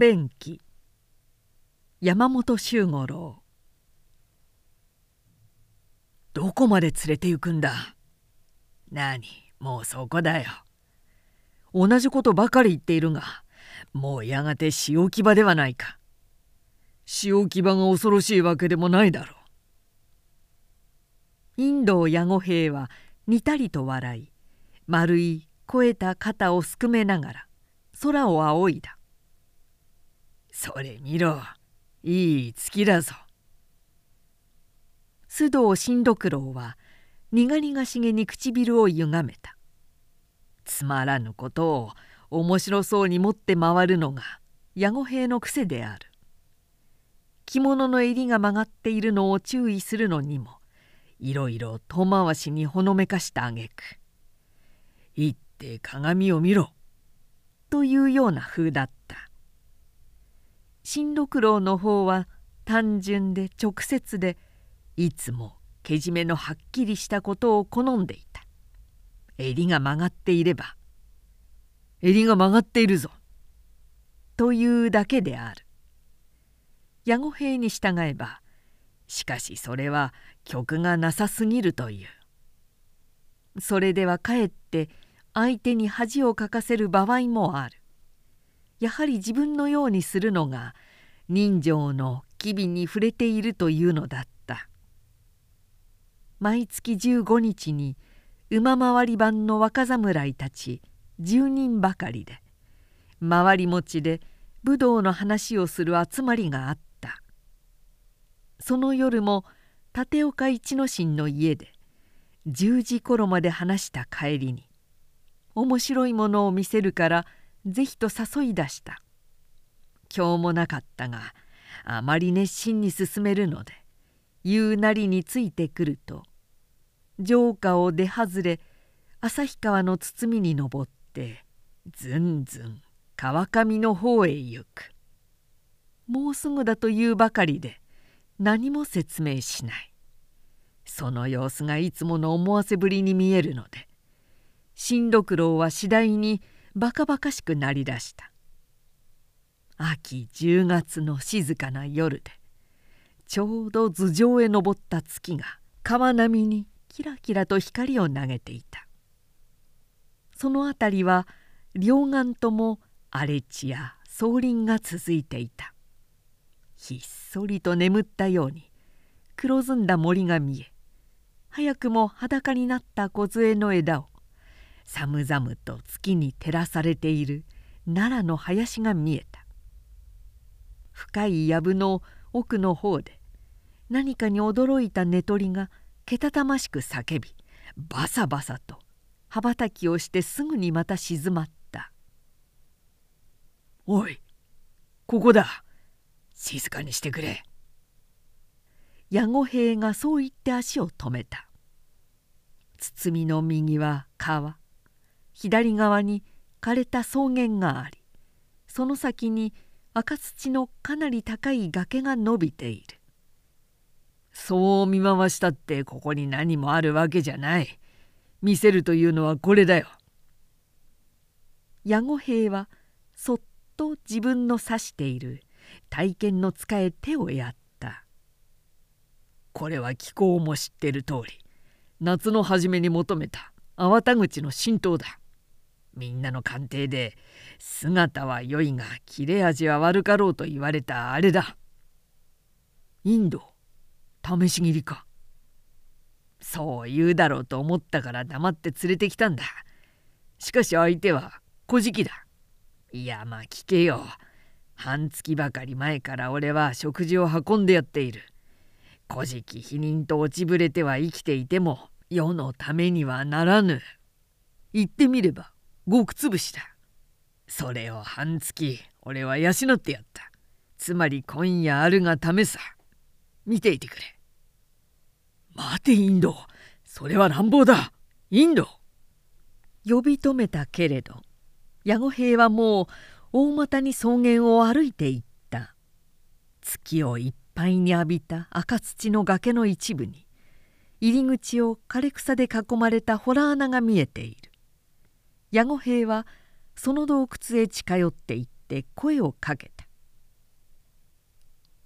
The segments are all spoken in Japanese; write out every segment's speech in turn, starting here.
弁記山本周五郎。どこまで連れて行くんだ？何？もうそこだよ。同じことばかり言っているがもうやがて仕置き場ではないか。仕置き場が恐ろしいわけでもないだろう。インド矢後兵はにたりと笑い丸い肥えた肩をすくめながら空を仰いだ。それ見ろ。いい月だぞ。須藤新六郎は苦々しげに唇をゆがめた。つまらぬことを面白そうに持って回るのが矢後兵の癖である。着物の襟が曲がっているのを注意するのにもいろいろ遠回しにほのめかしたあげく「行って鏡を見ろ」というような風だった。新六郎の方は単純で直接で「いつもけじめのはっきりしたことを好んでいた。襟が曲がっていれば「襟が曲がっているぞ」というだけである。矢後兵に従えばしかしそれは曲がなさすぎるという。それではかえって相手に恥をかかせる場合もある。やはり自分のようにするのが人情の機微に触れているというのだった。毎月15日に馬回り番の若侍たち10人ばかりで回り持ちで武道の話をする集まりがあった。その夜も立岡一之進の家で10時頃まで話した帰りに面白いものを見せるからぜひと誘い出した。今日もなかったがあまり熱心に進めるので言うなりについてくると城下を出外れ旭川の包みに登ってずんずん川上の方へ行く。もうすぐだというばかりで何も説明しない。その様子がいつもの思わせぶりに見えるので新六郎は次第にバカバカしくなりだした。秋10月の静かな夜でちょうど頭上へ登った月が川波にキラキラと光を投げていた。その辺りは両岸とも荒れ地や草林が続いていた。ひっそりと眠ったように黒ずんだ森が見え早くも裸になった梢の枝を寒々と月に照らされている奈良の林が見えた。深い藪の奥の方で何かに驚いた寝取りがけたたましく叫びバサバサと羽ばたきをしてすぐにまた静まった「おいここだ。静かにしてくれ」矢後兵がそう言って足を止めた。包みの右は川。左側に枯れた草原がありその先に赤土のかなり高い崖が伸びているそう見回したってここに何もあるわけじゃない。見せるというのはこれだよ。矢後兵はそっと自分の指している体験の使え手をやった。これは気候も知ってる通り夏の初めに求めた粟田口の神道だ。みんなの鑑定で姿は良いが切れ味は悪かろうと言われたあれだ。インド試し切りか。そう言うだろうと思ったから黙って連れてきたんだ。しかし相手は小じだ。いやまあ聞けよ。半月ばかり前から俺は食事を運んでやっている。古事記否認と落ちぶれては生きていても世のためにはならぬ。言ってみれば極潰しだそれを半月俺は養ってやった。つまり今夜あるがためさ見ていてくれ。待てインド。それは乱暴だ。インド。呼び止めたけれど矢後兵はもう大股に草原を歩いていった。月をいっぱいに浴びた赤土の崖の一部に入り口を枯れ草で囲まれた洞穴が見えている。矢後兵はその洞窟へ近寄っていって声をかけた。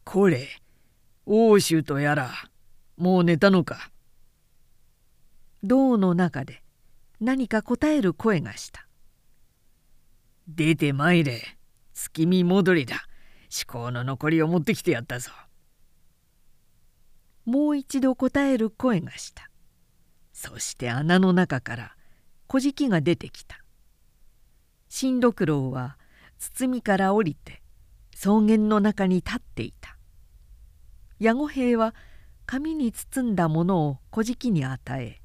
これ欧州とやらもう寝たのか。銅の中で何か答える声がした「出てまいれ月見戻りだ。思考の残りを持ってきてやったぞ」もう一度答える声がした。そして穴の中から小敷が出てきた。新六郎は包みから降りて草原の中に立っていた。矢後兵は紙に包んだものを小敷に与え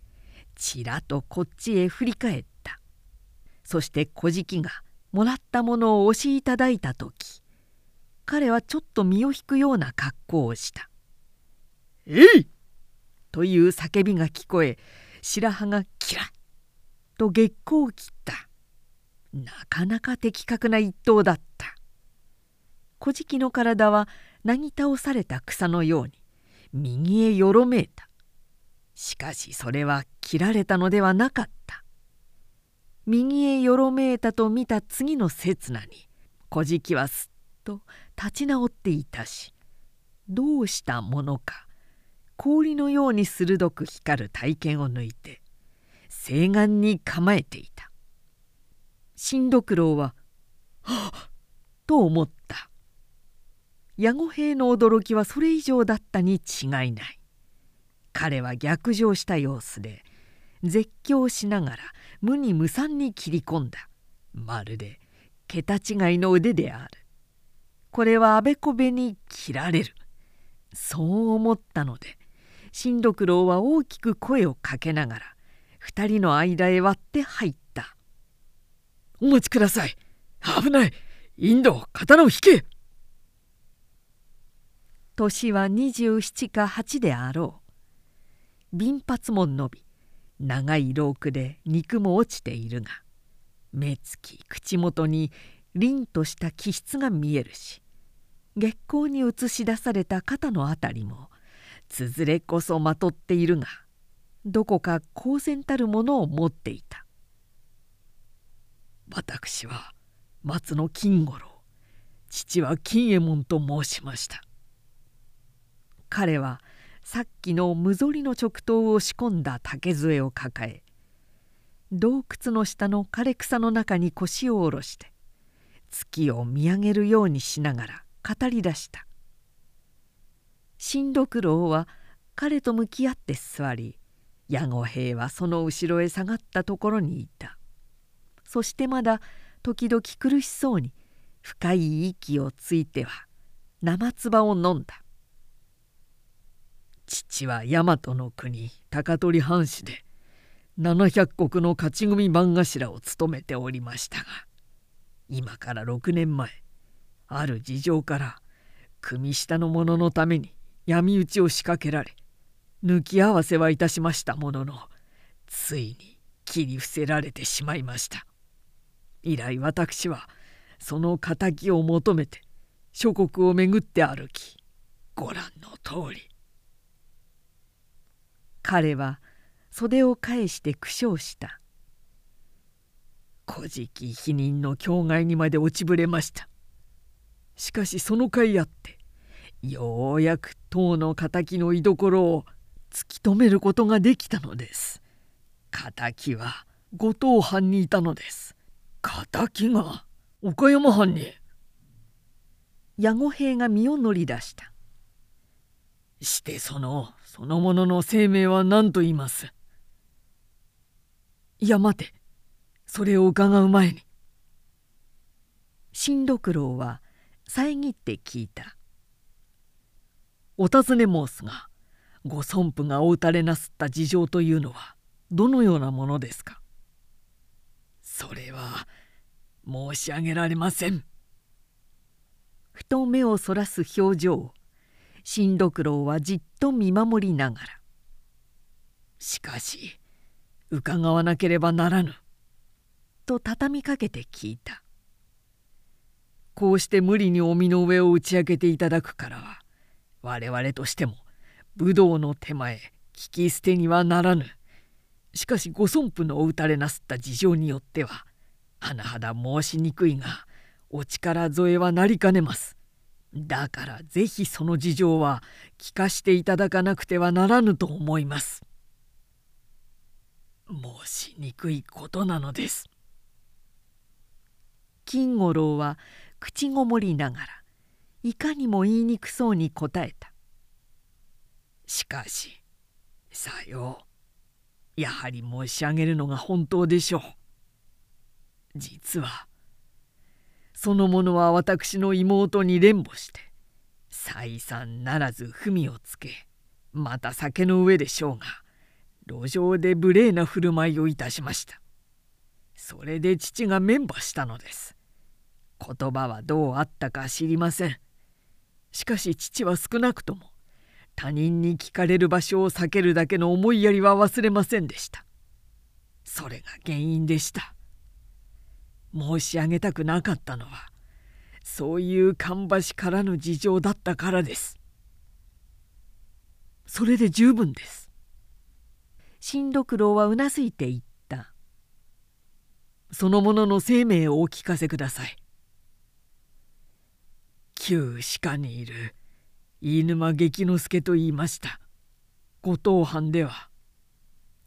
ちらとこっちへ振り返った。そして小敷がもらったものを押しいただいた時彼はちょっと身を引くような格好をした「えい!」という叫びが聞こえ白羽がキラッと月光を切った。なかなか的確な一刀だった。小敷の体はなぎ倒された草のように右へよろめいた。しかしそれは切られたのではなかった。右へよろめいたと見た次の刹那に小敷はすっと立ち直っていたしどうしたものか氷のように鋭く光る体験を抜いて西岸に構えていた。新六郎は「はっ!」と思った。矢後兵の驚きはそれ以上だったに違いない。彼は逆上した様子で絶叫しながら無に無産に切り込んだ。まるで桁違いの腕である。これはあべこべに切られる。そう思ったので新六郎は大きく声をかけながら二人の間へ割って入った「お待ちください。危ない。インド刀を引け!」年は27か8であろう。貧髪も伸び長いロークで肉も落ちているが目つき口元に凛とした気質が見えるし月光に映し出された肩の辺りもつづれこそまとっているがどこか公然たるものを持っていた。私は松野金五郎父は金右衛門と申しました。彼はさっきの無ぞりの直刀を仕込んだ竹杖を抱え洞窟の下の枯れ草の中に腰を下ろして月を見上げるようにしながら語り出した。新六郎は彼と向き合って座り矢後兵はその後ろへ下がったところにいた。そしてまだ時々苦しそうに深い息をついては生唾を飲んだ。父は大和の国高取藩士で700石の勝ち組番頭を務めておりましたが今から6年前ある事情から組下の者のために闇討ちを仕掛けられ抜き合わせはいたしましたもののついに切り伏せられてしまいました。以来私はその敵を求めて諸国を巡って歩きご覧の通り。彼は袖を返して苦笑した「古事記否認の境外にまで落ちぶれました」しかしその甲斐あってようやく唐の敵の居所を突き止めることができたのです。敵は後藤藩にいたのです。敵が岡山藩に。矢後兵が身を乗り出した。してそのその者の生命は何と言います？いや待て。それを伺う前に。新六郎は遮って聞いた「お尋ね申すがご尊父がお打たれなすった事情というのはどのようなものですか?」それは申し上げられません。ふと目をそらす表情を新六郎はじっと見守りながら「しかし伺わなければならぬ」と畳みかけて聞いた「こうして無理にお身の上を打ち明けていただくからは我々としても武道の手前聞き捨てにはならぬ」しかしご尊父のお打たれなすった事情によっては甚だ申しにくいがお力添えはなりかねます。だからぜひその事情は聞かしていただかなくてはならぬと思います。申しにくいことなのです。金五郎は口ごもりながらいかにも言いにくそうに答えた。しかしさよう。やはり申し上げるのが本当でしょう。実はその者は私の妹に連母して再三ならず文をつけまた酒の上でしょうが路上で無礼な振る舞いをいたしました。それで父が綿羽したのです。言葉はどうあったか知りません。しかし父は少なくとも他人に聞かれる場所を避けるだけの思いやりは忘れませんでした。それが原因でした。申し上げたくなかったのはそういう芳しからぬ事情だったからです。それで十分です。新六郎はうなずいて言った。その者の生命をお聞かせください。旧歯科にいる飯沼劇之助と言いました。後藤藩では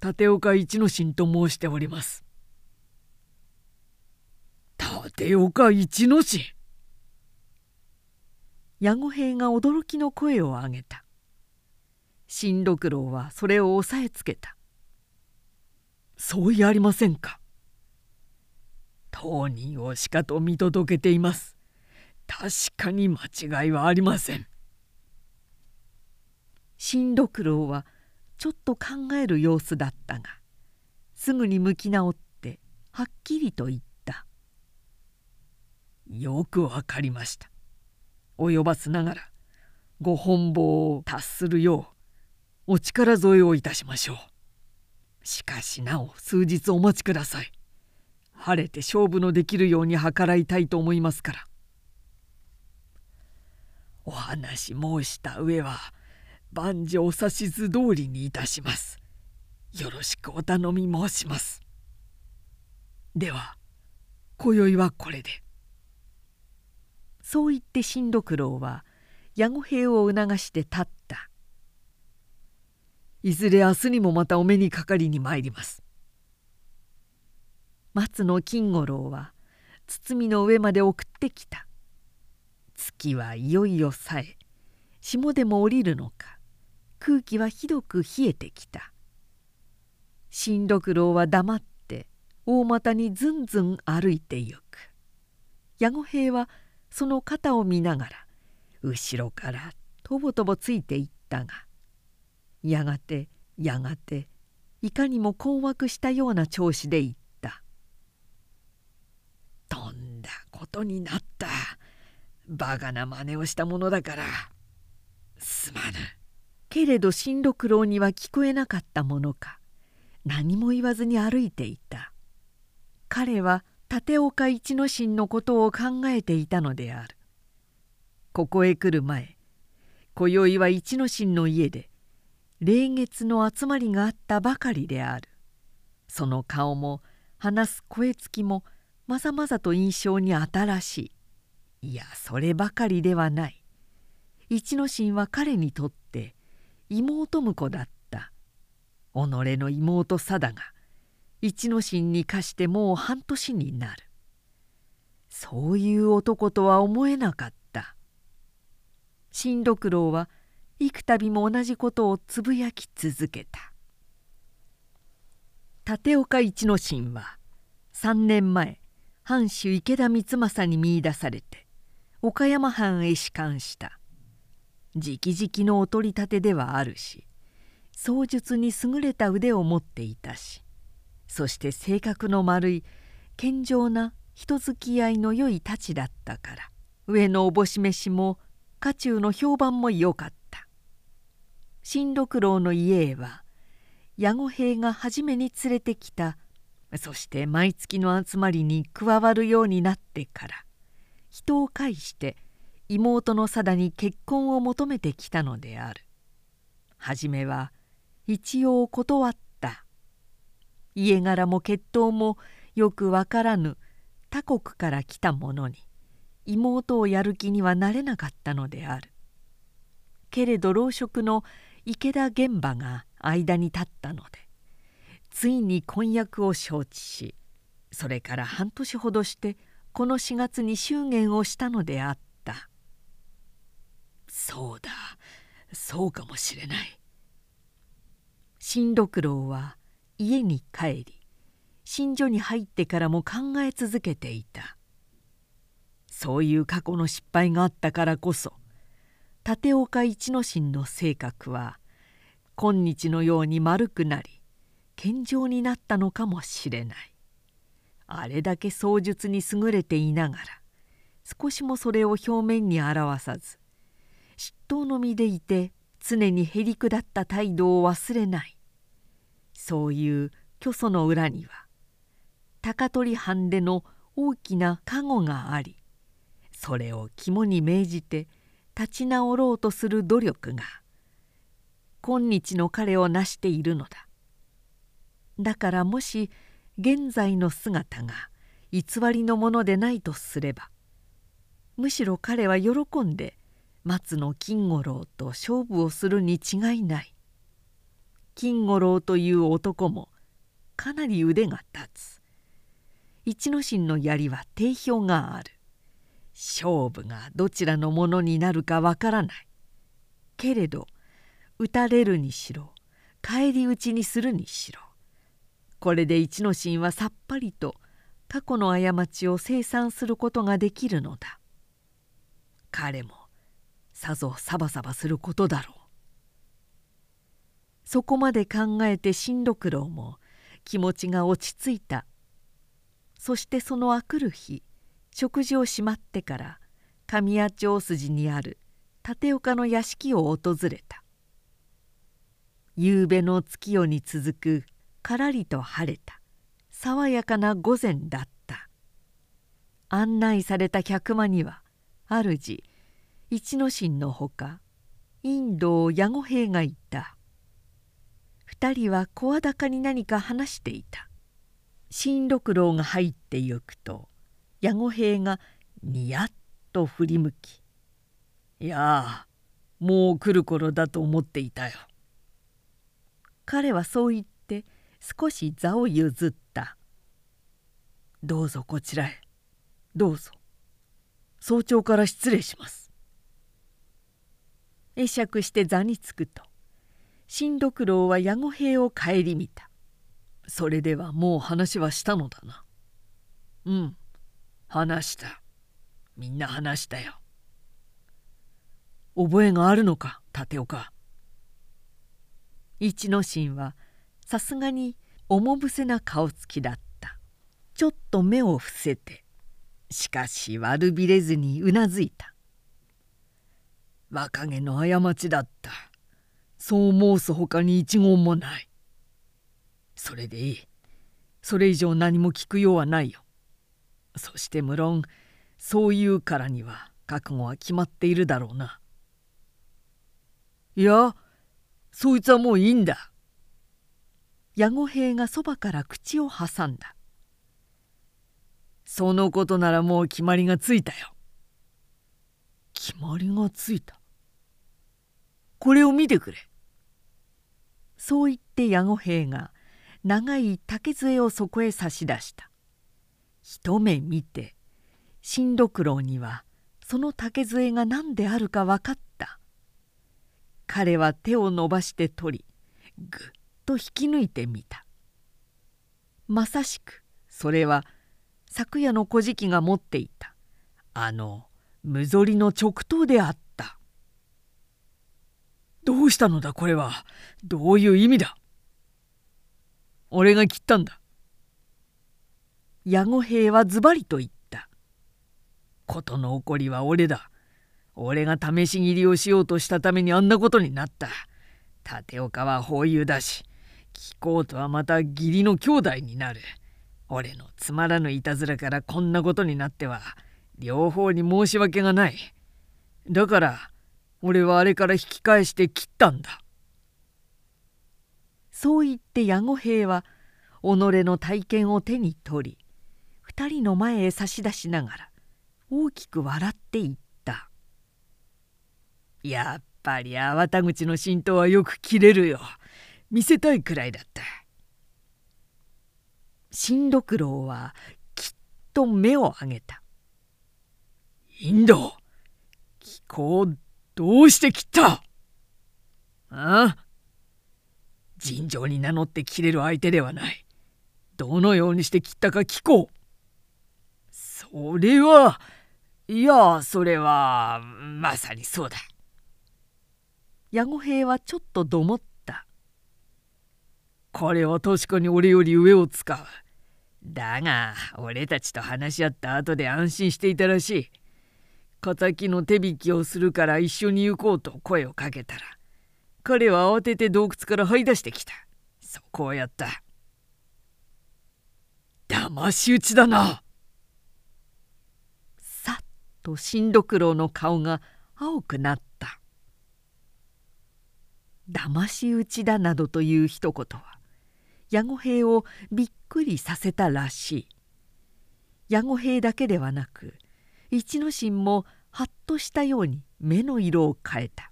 立岡一之進と申しております。立岡一之進。矢後兵が驚きの声を上げた。新六郎はそれを押さえつけた。そうやりませんか。当人をしかと見届けています。確かに間違いはありません新六郎はちょっと考える様子だったがすぐに向き直ってはっきりと言った「よくわかりました。及ばすながらご本望を達するようお力添えをいたしましょう。しかしなお数日お待ちください。晴れて勝負のできるように計らいたいと思いますから。お話申した上は万事お指図通りにいたします。よろしくお頼み申します。では今宵はこれで。そう言って新六郎は矢後兵を促して立った。いずれ明日にもまたお目にかかりに参ります。松野金五郎は包みの上まで送ってきた。月はいよいよさえ霜でも降りるのか空気はひどく冷えてきた。新六郎は黙って大股にずんずん歩いてゆく。矢後兵はその肩を見ながら後ろからとぼとぼついていったがやがてやがていかにも困惑したような調子で言った「とんだことになった。バカな真似をしたものだからすまぬ」けれど新六郎には聞こえなかったものか。何も言わずに歩いていた。彼は立岡一之進のことを考えていたのである。ここへ来る前今宵は一之進の家で霊月の集まりがあったばかりである。その顔も話す声つきもまざまざと印象に新しい。いやそればかりではない。一之進は彼にとって妹婿だった。己の妹貞が一之進に貸してもう半年になる。そういう男とは思えなかった。新六郎は幾度も同じことをつぶやき続けた。立岡一之進は3年前藩主池田光政に見いだされて岡山藩へ仕官した。直々のお取り立てではあるし槍術に優れた腕を持っていたしそして性格の丸い健常な人付き合いの良い太刀だったから上のおぼし飯も家中の評判も良かった。新六郎の家へは矢後兵が初めに連れてきたそして毎月の集まりに加わるようになってから人を介して妹の貞に結婚を求めてきたのである。初めは一応断った。家柄も血統もよくわからぬ他国から来た者に妹をやる気にはなれなかったのである。けれど老職の池田玄馬が間に立ったのでついに婚約を承知しそれから半年ほどしてこの4月に祝言をしたのであった。そうだ。そうかもしれない。新六郎は家に帰り新所に入ってからも考え続けていた。そういう過去の失敗があったからこそ立岡一之進の性格は今日のように丸くなり健常になったのかもしれない。あれだけ槍術に優れていながら少しもそれを表面に表さず嫉妬の身でいて常にへりくだった態度を忘れない。そういう虚祖の裏には高取藩での大きな加護がありそれを肝に銘じて立ち直ろうとする努力が今日の彼を成しているのだ。だからもし現在の姿が偽りのものでないとすればむしろ彼は喜んで松野金五郎と勝負をするに違いない。金五郎という男もかなり腕が立つ。一之進の槍は定評がある。勝負がどちらのものになるかわからない。けれど打たれるにしろ返り討ちにするにしろ。これで一之進はさっぱりと過去の過ちを清算することができるのだ。彼もさぞサバサバすることだろう。そこまで考えて新六郎も気持ちが落ち着いた。そしてそのあくる日食事をしまってから神谷町筋にある立岡の屋敷を訪れた。夕べの月夜に続くからりと晴れた。爽やかな午前だった。案内された客間には主一之進のほかインド矢後兵がいた。二人は声高に何か話していた。新六郎が入ってゆくと矢後兵がにやっと振り向き「いやもう来る頃だと思っていたよ」彼はそう言って少し座を譲った「どうぞこちらへ。どうぞ。早朝から失礼します」会釈して座につくと新六郎は矢後兵を顧みた「それではもう話はしたのだな」「うん話した。みんな話したよ。覚えがあるのか立岡。一之進はさすがに重伏せな顔つきだった。ちょっと目を伏せてしかし悪びれずにうなずいた。若気の過ちだったそう申すほかに一言もないそれでいいそれ以上何も聞くようはないよそして無論そういうからには覚悟は決まっているだろうな。いやそいつはもういいんだ。矢後兵がそばから口を挟んだ。そのことならもう決まりがついたよ。決まりがついた？これを見てくれ。そう言って矢後兵が長い竹杖をそこへ差し出した。一目見て新六郎にはその竹杖が何であるか分かった彼は手を伸ばして取りぐっと引き抜いてみたまさしくそれは昨夜の小じが持っていたあの無ぞりの直刀であったどうしたのだこれは。どういう意味だ。俺が切ったんだ。矢後兵はズバリと言った「事の起こりは俺だ。俺が試し切りをしようとしたためにあんなことになった。立岡は法友だし聞こうとはまた義理の兄弟になる。俺のつまらぬいたずらからこんなことになっては両方に申し訳がない。だから俺はあれから引き返して切ったんだ。そう言って矢後兵は己の体験を手に取り二人の前へ差し出しながら大きく笑って言った「やっぱり粟田口の浸透はよく切れるよ。見せたいくらいだった」新六郎はきっと目を上げた「インド気候どうして切った？ああ？尋常に名乗って切れる相手ではない。どのようにして切ったか聞こう。それはいやそれはまさにそうだ。矢後兵はちょっとどもった。これは確かに俺より上を使う。だが俺たちと話し合った後で安心していたらしい。敵の手引きをするから一緒に行こうと声をかけたら彼は慌てて洞窟から這い出してきた。そこをやった。騙し討ちだな。さっと新六郎の顔が青くなった。騙し討ちだなどという一言は矢後兵をびっくりさせたらしい。矢後兵だけではなく一之進もはっとしたように目の色を変えた。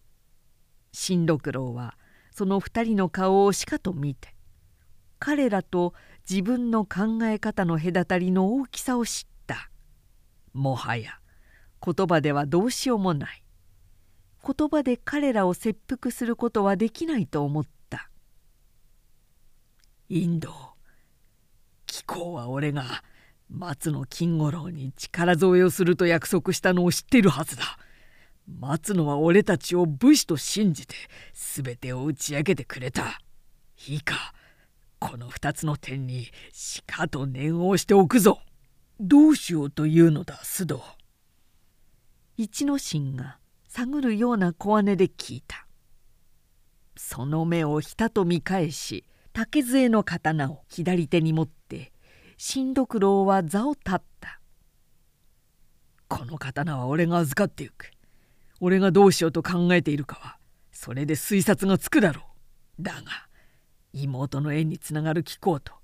新六郎はその二人の顔をしかと見て彼らと自分の考え方の隔たりの大きさを知った。もはや言葉ではどうしようもない。言葉で彼らを切腹することはできないと思った。インド貴公は俺が松野金五郎に力添えをすると約束したのを知ってるはずだ。松野は俺たちを武士と信じて全てを打ち明けてくれた。いいかこの2つの点にしかと念を押しておくぞ。どうしようというのだ須藤。一之進が探るような小姉で聞いた。その目をひたと見返し竹杖の刀を左手に持って新六郎は座を立った。この刀は俺が預かってゆく。俺がどうしようと考えているかはそれで推察がつくだろう。だが妹の縁につながる気候と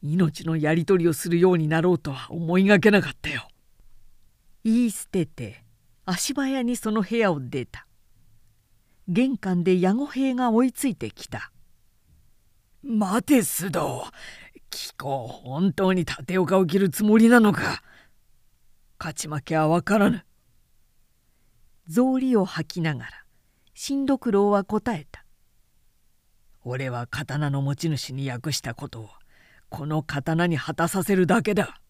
命のやり取りをするようになろうとは思いがけなかったよ。言い捨てて足早にその部屋を出た。玄関で矢後兵が追いついてきた「待て須藤。貴公本当に立岡を切るつもりなのか。勝ち負けは分からぬ。草履を吐きながら新六郎は答えた。俺は刀の持ち主に訳したことをこの刀に果たさせるだけだ。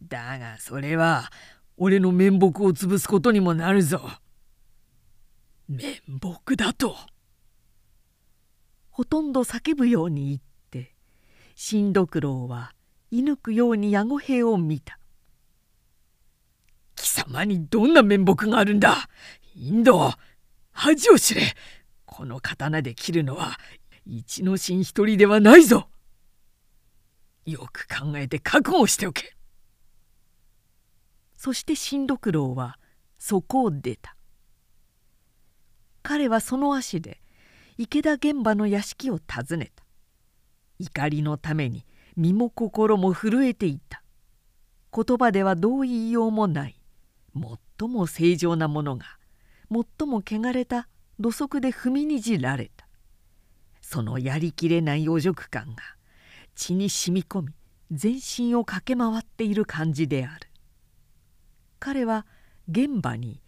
だがそれは俺の面目を潰すことにもなるぞ。面目だと。ほとんど叫ぶように言った。新六郎は射抜くように矢後兵を見た。貴様にどんな面目があるんだ？インド恥を知れ。この刀で切るのは一之進一人ではないぞ。よく考えて覚悟しておけ。そして新六郎はそこを出た。彼はその足で池田玄馬の屋敷を訪ねた。怒りのために身も心も震えていた。言葉ではどう言いようもない。最も正常なものが最も汚れた土足で踏みにじられた。そのやりきれないお辱感が血に染み込み全身を駆け回っている感じである。彼は現場に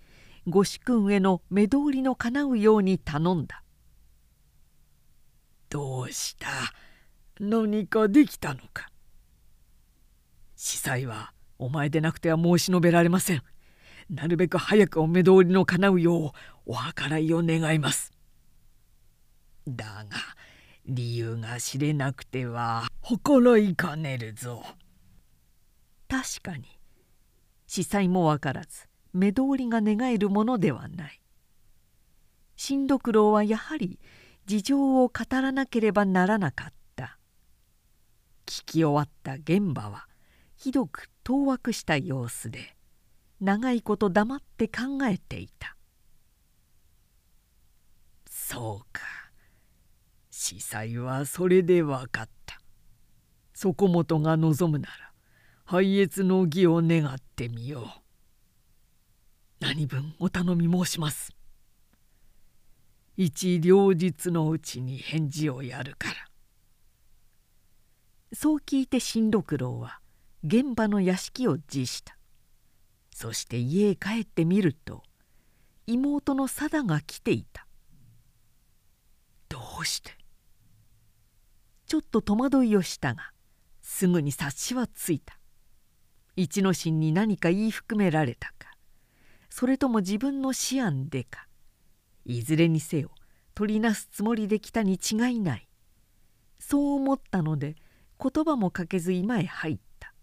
ご主君への目通りの叶うように頼んだ「どうした？何かできたのか？司祭はお前でなくては申し述べられません。なるべく早くお目通りの叶うようお計らいを願います。だが理由が知れなくては計らいかねるぞ。確かに司祭も分からず目通りが願えるものではない。新六郎はやはり事情を語らなければならなかった。聞き終わった現場はひどく当惑した様子で長いこと黙って考えていた。そうか。司祭はそれで分かった。そこもとが望むなら拝謁の儀を願ってみよう。何分お頼み申します。一両日のうちに返事をやるから。そう聞いて新六郎は現場の屋敷を辞した。そして家へ帰ってみると妹の貞が来ていた。どうして？ちょっと戸惑いをしたがすぐに察しはついた。一之進に何か言い含められたか。それとも自分の思案でか。いずれにせよ取りなすつもりで来たに違いない。そう思ったので言葉もかけず居間へ入った。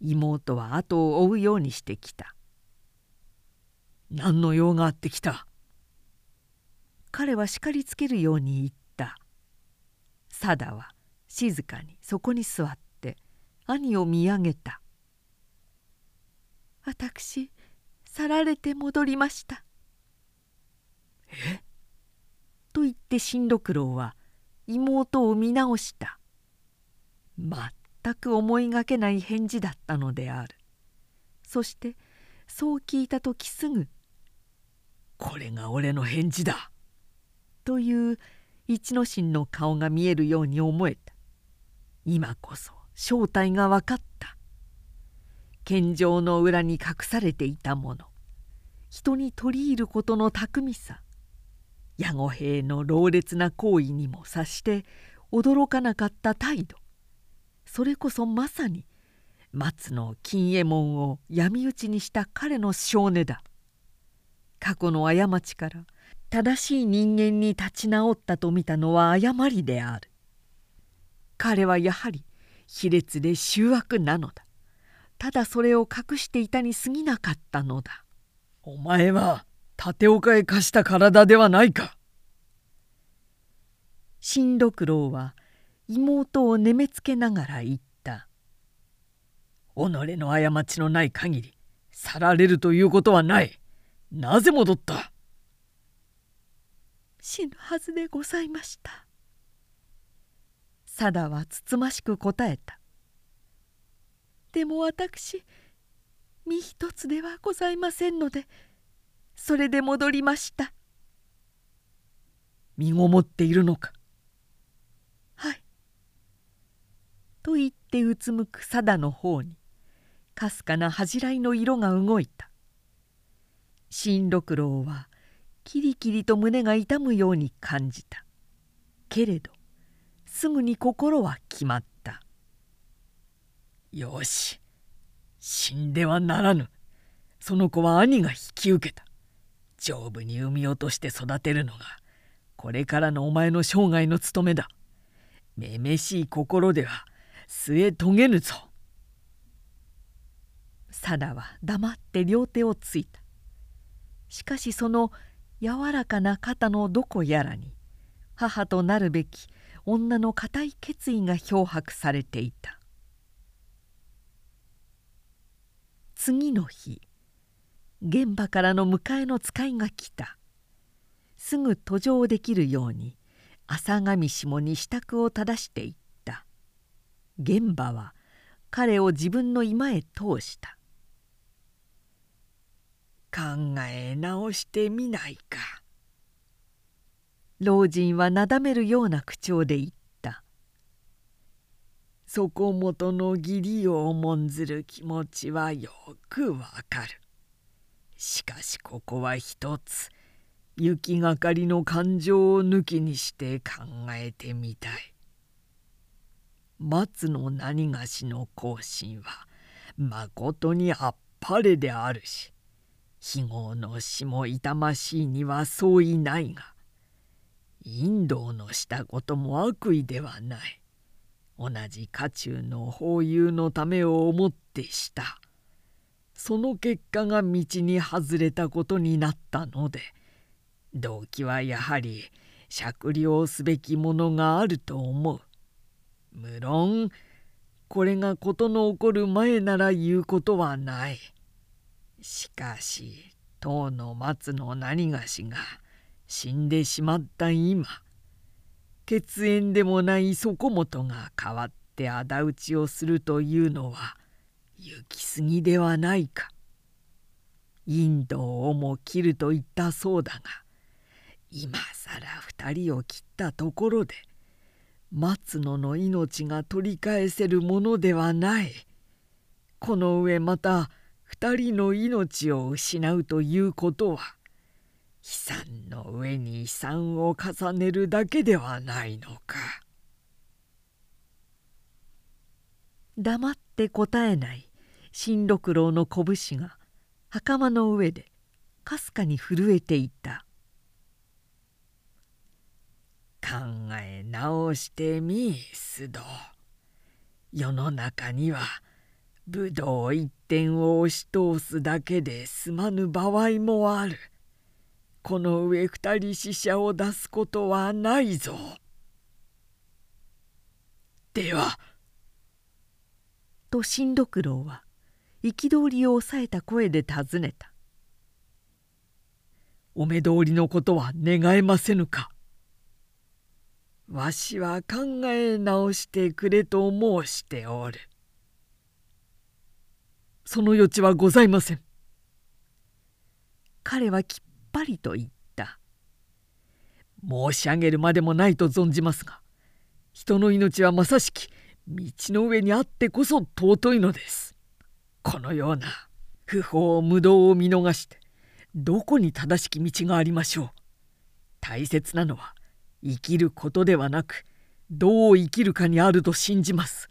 妹は後を追うようにしてきた。何の用があってきた？彼は叱りつけるように言った。貞は静かにそこに座って兄を見上げた「私去られて戻りました」え？と言って新六郎は妹を見直した全く思いがけない返事だったのである。そしてそう聞いた時すぐ「これが俺の返事だ」という一之進の顔が見えるように思えた。今こそ正体が分かった。献上の裏に隠されていたもの。人に取り入ることの巧みさ。矢後兵の老烈な行為にも察して驚かなかった態度。それこそまさに松の金右衛門を闇討ちにした彼の性根だ。過去の過ちから正しい人間に立ち直ったと見たのは誤りである。彼はやはり卑劣で醜悪なのだ。ただそれを隠していたに過ぎなかったのだ。お前は立岡へ貸した体ではないか。新六郎は妹を眠めつけながら言った「己の過ちのない限り去られるということはない。なぜ戻った?」死ぬはずでございました。貞はつつましく答えた。でも私身一つではございませんのでそれで戻りました。身ごもっているのかはいと言ってうつむく貞の方にかすかな恥じらいの色が動いた。新六郎はキリキリと胸が痛むように感じた。けれどすぐに心は決まった。よし死んではならぬ。その子は兄が引き受けた。丈夫に産み落として育てるのがこれからのお前の生涯の務めだ。めめしい心では据え遂げぬぞ。貞は黙って両手をついた。しかしその柔らかな肩のどこやらに母となるべき女の固い決意が漂白されていた。次の日現場からの迎えの使いが来た。すぐ途上できるように朝上下に支度を正していた。現場は彼を自分の居間へ通した考え直してみないか老人はなだめるような口調で言った「そこもとの義理を重んずる気持ちはよくわかる。しかしここは一つ行きがかりの感情を抜きにして考えてみたい。松の何がしの行進はまことにあっぱれであるし非業の死も痛ましいには相違ないがインドのしたことも悪意ではない。同じ家中の法友のためを思ってしたその結果が道に外れたことになったので動機はやはり酌量すべきものがあると思う無論これが事の起こる前なら言うことはないしかし当の松の何がしが死んでしまった今血縁でもない底本が代わって仇討ちをするというのは行き過ぎではないか。インドをも切ると言ったそうだが今更二人を切ったところで松野の命が取り返せるものではない。この上また二人の命を失うということは悲惨の上に悲惨を重ねるだけではないのか。黙って答えない新六郎の拳が袴の上でかすかに震えていた考え直してみ須藤世の中には武道一点を押し通すだけで済まぬ場合もある。この上二人死者を出すことはないぞ。ではと新六郎は憤りを抑えた声で尋ねた「お目通りのことは願えませぬか?」わしは考え直してくれと申しておる。その余地はございません。彼はきっぱりと言った。申し上げるまでもないと存じますが人の命はまさしき道の上にあってこそ尊いのです。このような不法無道を見逃してどこに正しき道がありましょう。大切なのは生きることではなくどう生きるかにあると信じます。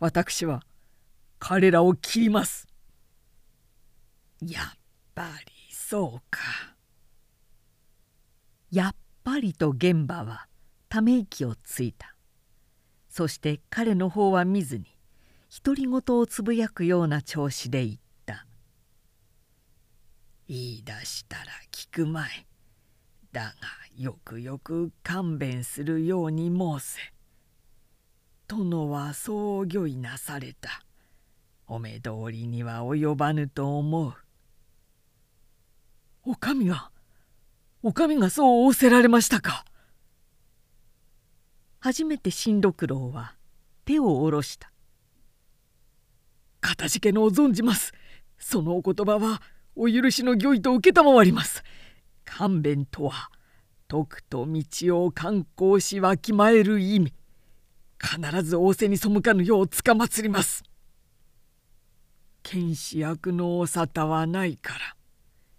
私は彼らを切ります。やっぱりそうか。やっぱりと現場はため息をついた。そして彼の方は見ずに独り言をつぶやくような調子で言った「言い出したら聞くまい。だがよくよく勘弁するように申せ。殿はそう御意なされた。お目通りには及ばぬと思う。お上がお上がそう仰せられましたか？初めて新六郎は手を下ろした。かたじけのを存じます。そのお言葉はお許しの御意と承ります。勘弁とは徳と道を観光しわきまえる意味。必ず仰せに背かぬようつかまつります。剣士役のお沙汰はないから。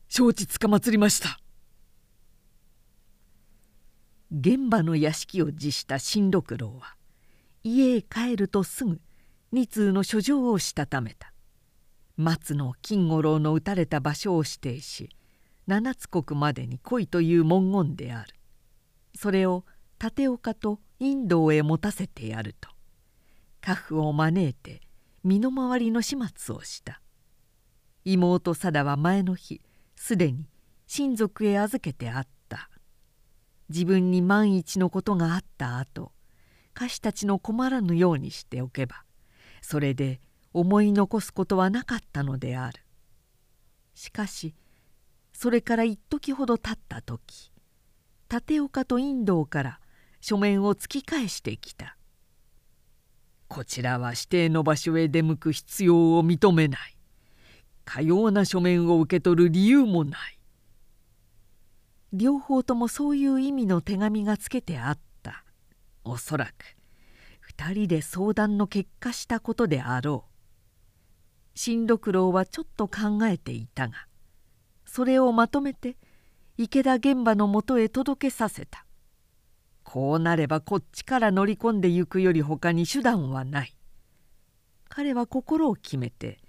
承知つかまつりました。現場の屋敷を辞した新六郎は家へ帰るとすぐ二通の書状をしたためた。松野金五郎の撃たれた場所を指定し七つ国までに来いという文言である。それを立岡とインドへ持たせてやると家父を招いて身の回りの始末をした。妹貞は前の日すでに親族へ預けてあった。自分に万一のことがあった後歌手たちの困らぬようにしておけばそれで思い残すことはなかったのである。しかしそれから一時ほど経った時立岡とインドから書面を突き返してきた。こちらは指定の場所へ出向く必要を認めない。かような書面を受け取る理由もない。両方ともそういう意味の手紙がつけてあった。おそらく2人で相談の結果したことであろう。新六郎はちょっと考えていたがそれをまとめて池田現場のもとへ届けさせた。こうなればこっちから乗り込んでゆくより他に手段はない。彼は心を決めて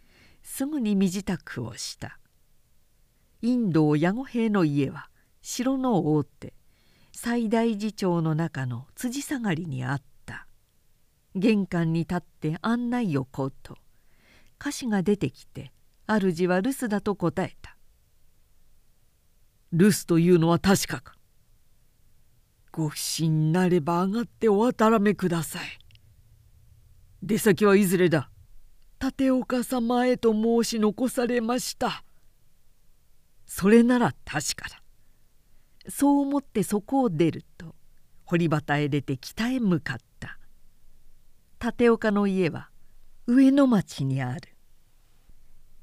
すぐに身支度をした。インド矢後兵の家は城の大手最大寺町の中の辻下がりにあった。玄関に立って案内をこうと歌詞が出てきて主は留守だと答えた。留守というのは確かか。ご不審なれば上がっておあたらめください。出先はいずれだ。立岡様へと申し残されました。それなら確かだ。そう思ってそこを出ると堀端へ出て北へ向かった。立岡の家は上野町にある。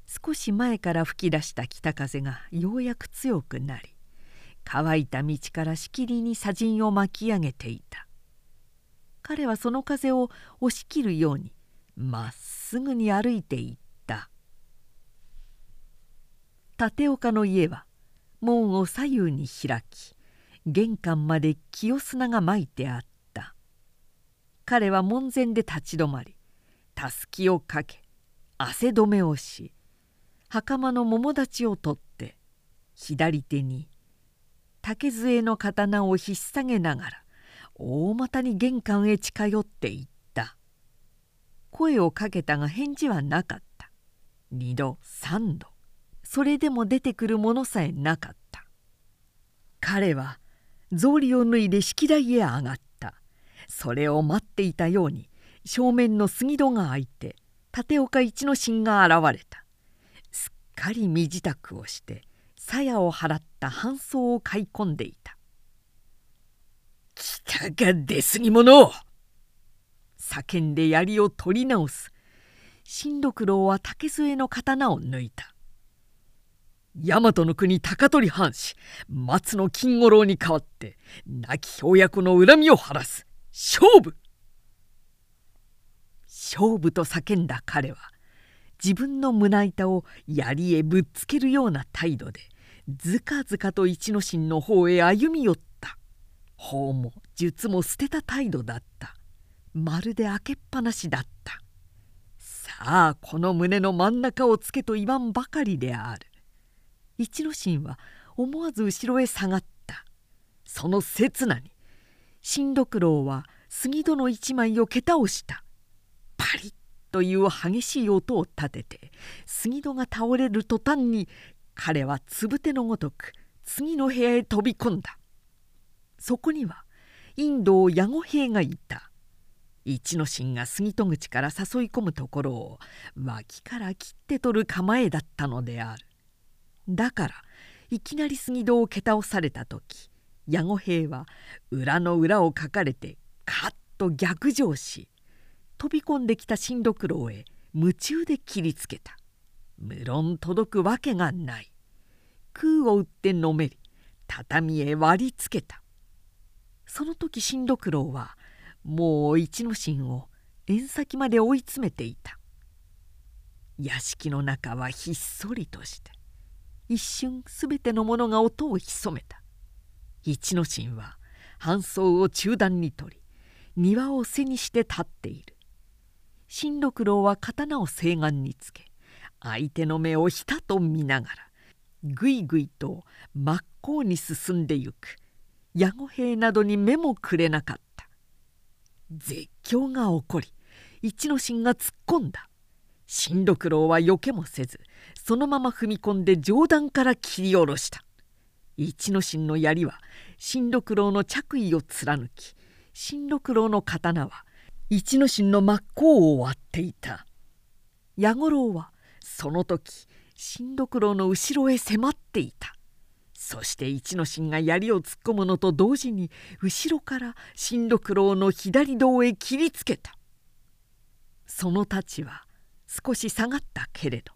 少し前から吹き出した北風がようやく強くなり乾いた道からしきりに砂塵を巻き上げていた。彼はその風を押し切るようにまっすぐに歩いていった。立岡の家は門を左右に開き玄関まで清砂が巻いてあった。彼は門前で立ち止まりたすきをかけ汗止めをし袴の桃立ちを取って左手に竹杖の刀を引っ提げながら大股に玄関へ近寄っていった。声をかけたが返事はなかった。二度三度。それでも出てくるものさえなかった。彼は草履を脱いで式台へ上がった。それを待っていたように正面の杉戸が開いて立岡一之進が現れた。かり身支度をして鞘を払った半装を買い込んでいた「来たか出過ぎ者!」叫んで槍を取り直す。新六郎は竹杖の刀を抜いた。大和の国高取藩士松野金五郎に代わって亡き兵役の恨みを晴らす。勝負。勝負と叫んだ彼は自分の胸板を槍へぶっつけるような態度でずかずかと一之進の方へ歩み寄った。法も術も捨てた態度だった。まるで開けっぱなしだった。さあこの胸の真ん中をつけと言わんばかりである。一之進は思わず後ろへ下がった。その刹那に新六郎は杉戸の一枚を蹴倒した。パリッという激しい音を立てて杉戸が倒れる途端に彼はつぶてのごとく次の部屋へ飛び込んだ。そこにはインドを矢後兵がいた。一之進が杉戸口から誘い込むところを脇から切って取る構えだったのである。だからいきなり杉戸を蹴倒された時矢後兵は裏の裏をかかれてカッと逆上し飛び込んできた新六郎へ夢中で切りつけた。無論届くわけがない。空を打ってのめり。畳へ割りつけた。その時新六郎はもう一之進を縁先まで追い詰めていた。屋敷の中はひっそりとして一瞬すべてのものが音を潜めた。一之進は搬送を中断に取り庭を背にして立っている。新六郎は刀を西岸につけ相手の目をひたと見ながらぐいぐいと真っ向に進んでゆく。矢後兵などに目もくれなかった。絶叫が起こり一之進が突っ込んだ。新六郎はよけもせずそのまま踏み込んで上段から切り下ろした。一之進の槍は新六郎の着衣を貫き新六郎の刀は一之進の真っ向を割っていた。矢五郎はその時新六郎の後ろへ迫っていた。そして一之進が槍を突っ込むのと同時に後ろから新六郎の左胴へ切りつけた。その太刀は少し下がったけれど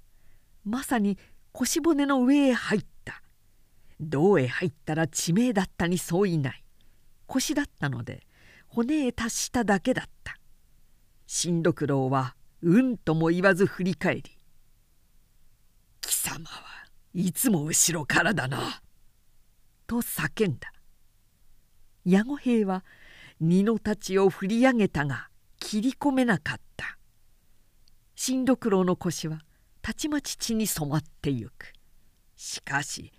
まさに腰骨の上へ入った。胴へ入ったら致命だったに相違ない。腰だったので骨へ達しただけだった。新六郎はうんとも言わず振り返り「貴様はいつも後ろからだな」と叫んだ。矢後兵は二の太刀を振り上げたが切り込めなかった。新六郎の腰はたちまち血に染まってゆく。しかし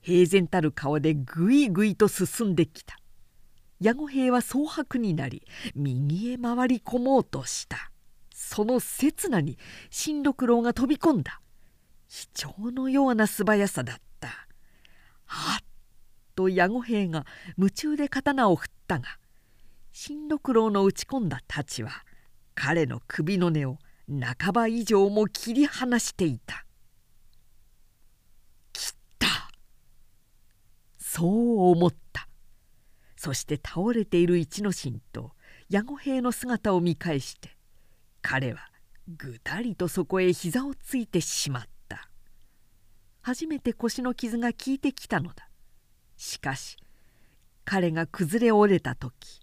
平然たる顔でぐいぐいと進んできた。矢後兵は蒼白になり右へ回り込もうとした。その刹那に新六郎が飛び込んだ。卑怯のような素早さだった。はっと矢後兵が夢中で刀を振ったが新六郎の打ち込んだ太刀は彼の首の根を半ば以上も切り離していた。切った。そう思った。そして倒れている一之進と矢後兵の姿を見返して彼はぐたりとそこへ膝をついてしまった。初めて腰の傷が効いてきたのだ。しかし彼が崩れ折れた時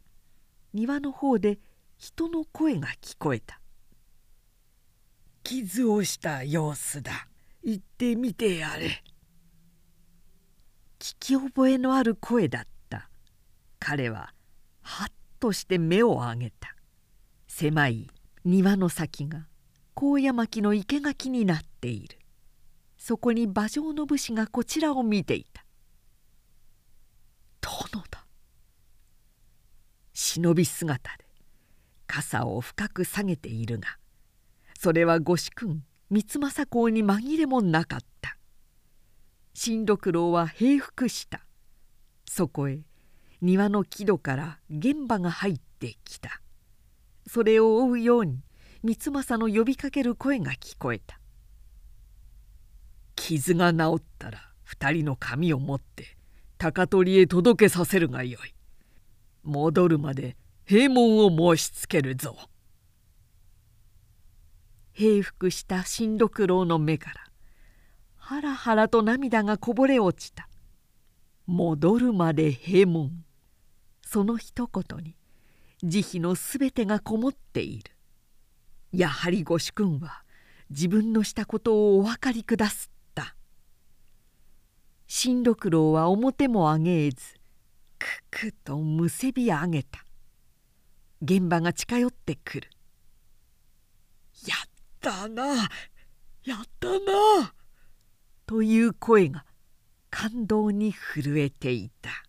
庭の方で人の声が聞こえた「傷をした様子だ。行ってみてやれ」聞き覚えのある声だった。彼ははっとして目を上げた。狭い庭の先が高野巻の生垣になっている。そこに馬上の武士がこちらを見ていた「殿だ」忍び姿で傘を深く下げているがそれは御主君三政公に紛れもなかった新六郎は平服したそこへ庭の木戸から玄馬が入ってきた。それを追うように三政の呼びかける声が聞こえた。傷が治ったら二人の髪を持って高取へ届けさせるがよい。戻るまで閉門を申しつけるぞ。平服した新六郎の目からハラハラと涙がこぼれ落ちた。戻るまで閉門。その一言に慈悲のすべてがこもっている。やはり御主君は自分のしたことをお分かりくだすった。新六郎は表も上げえずくくとむせび上げた。現場が近寄ってくる「やったなやったな」という声が感動に震えていた。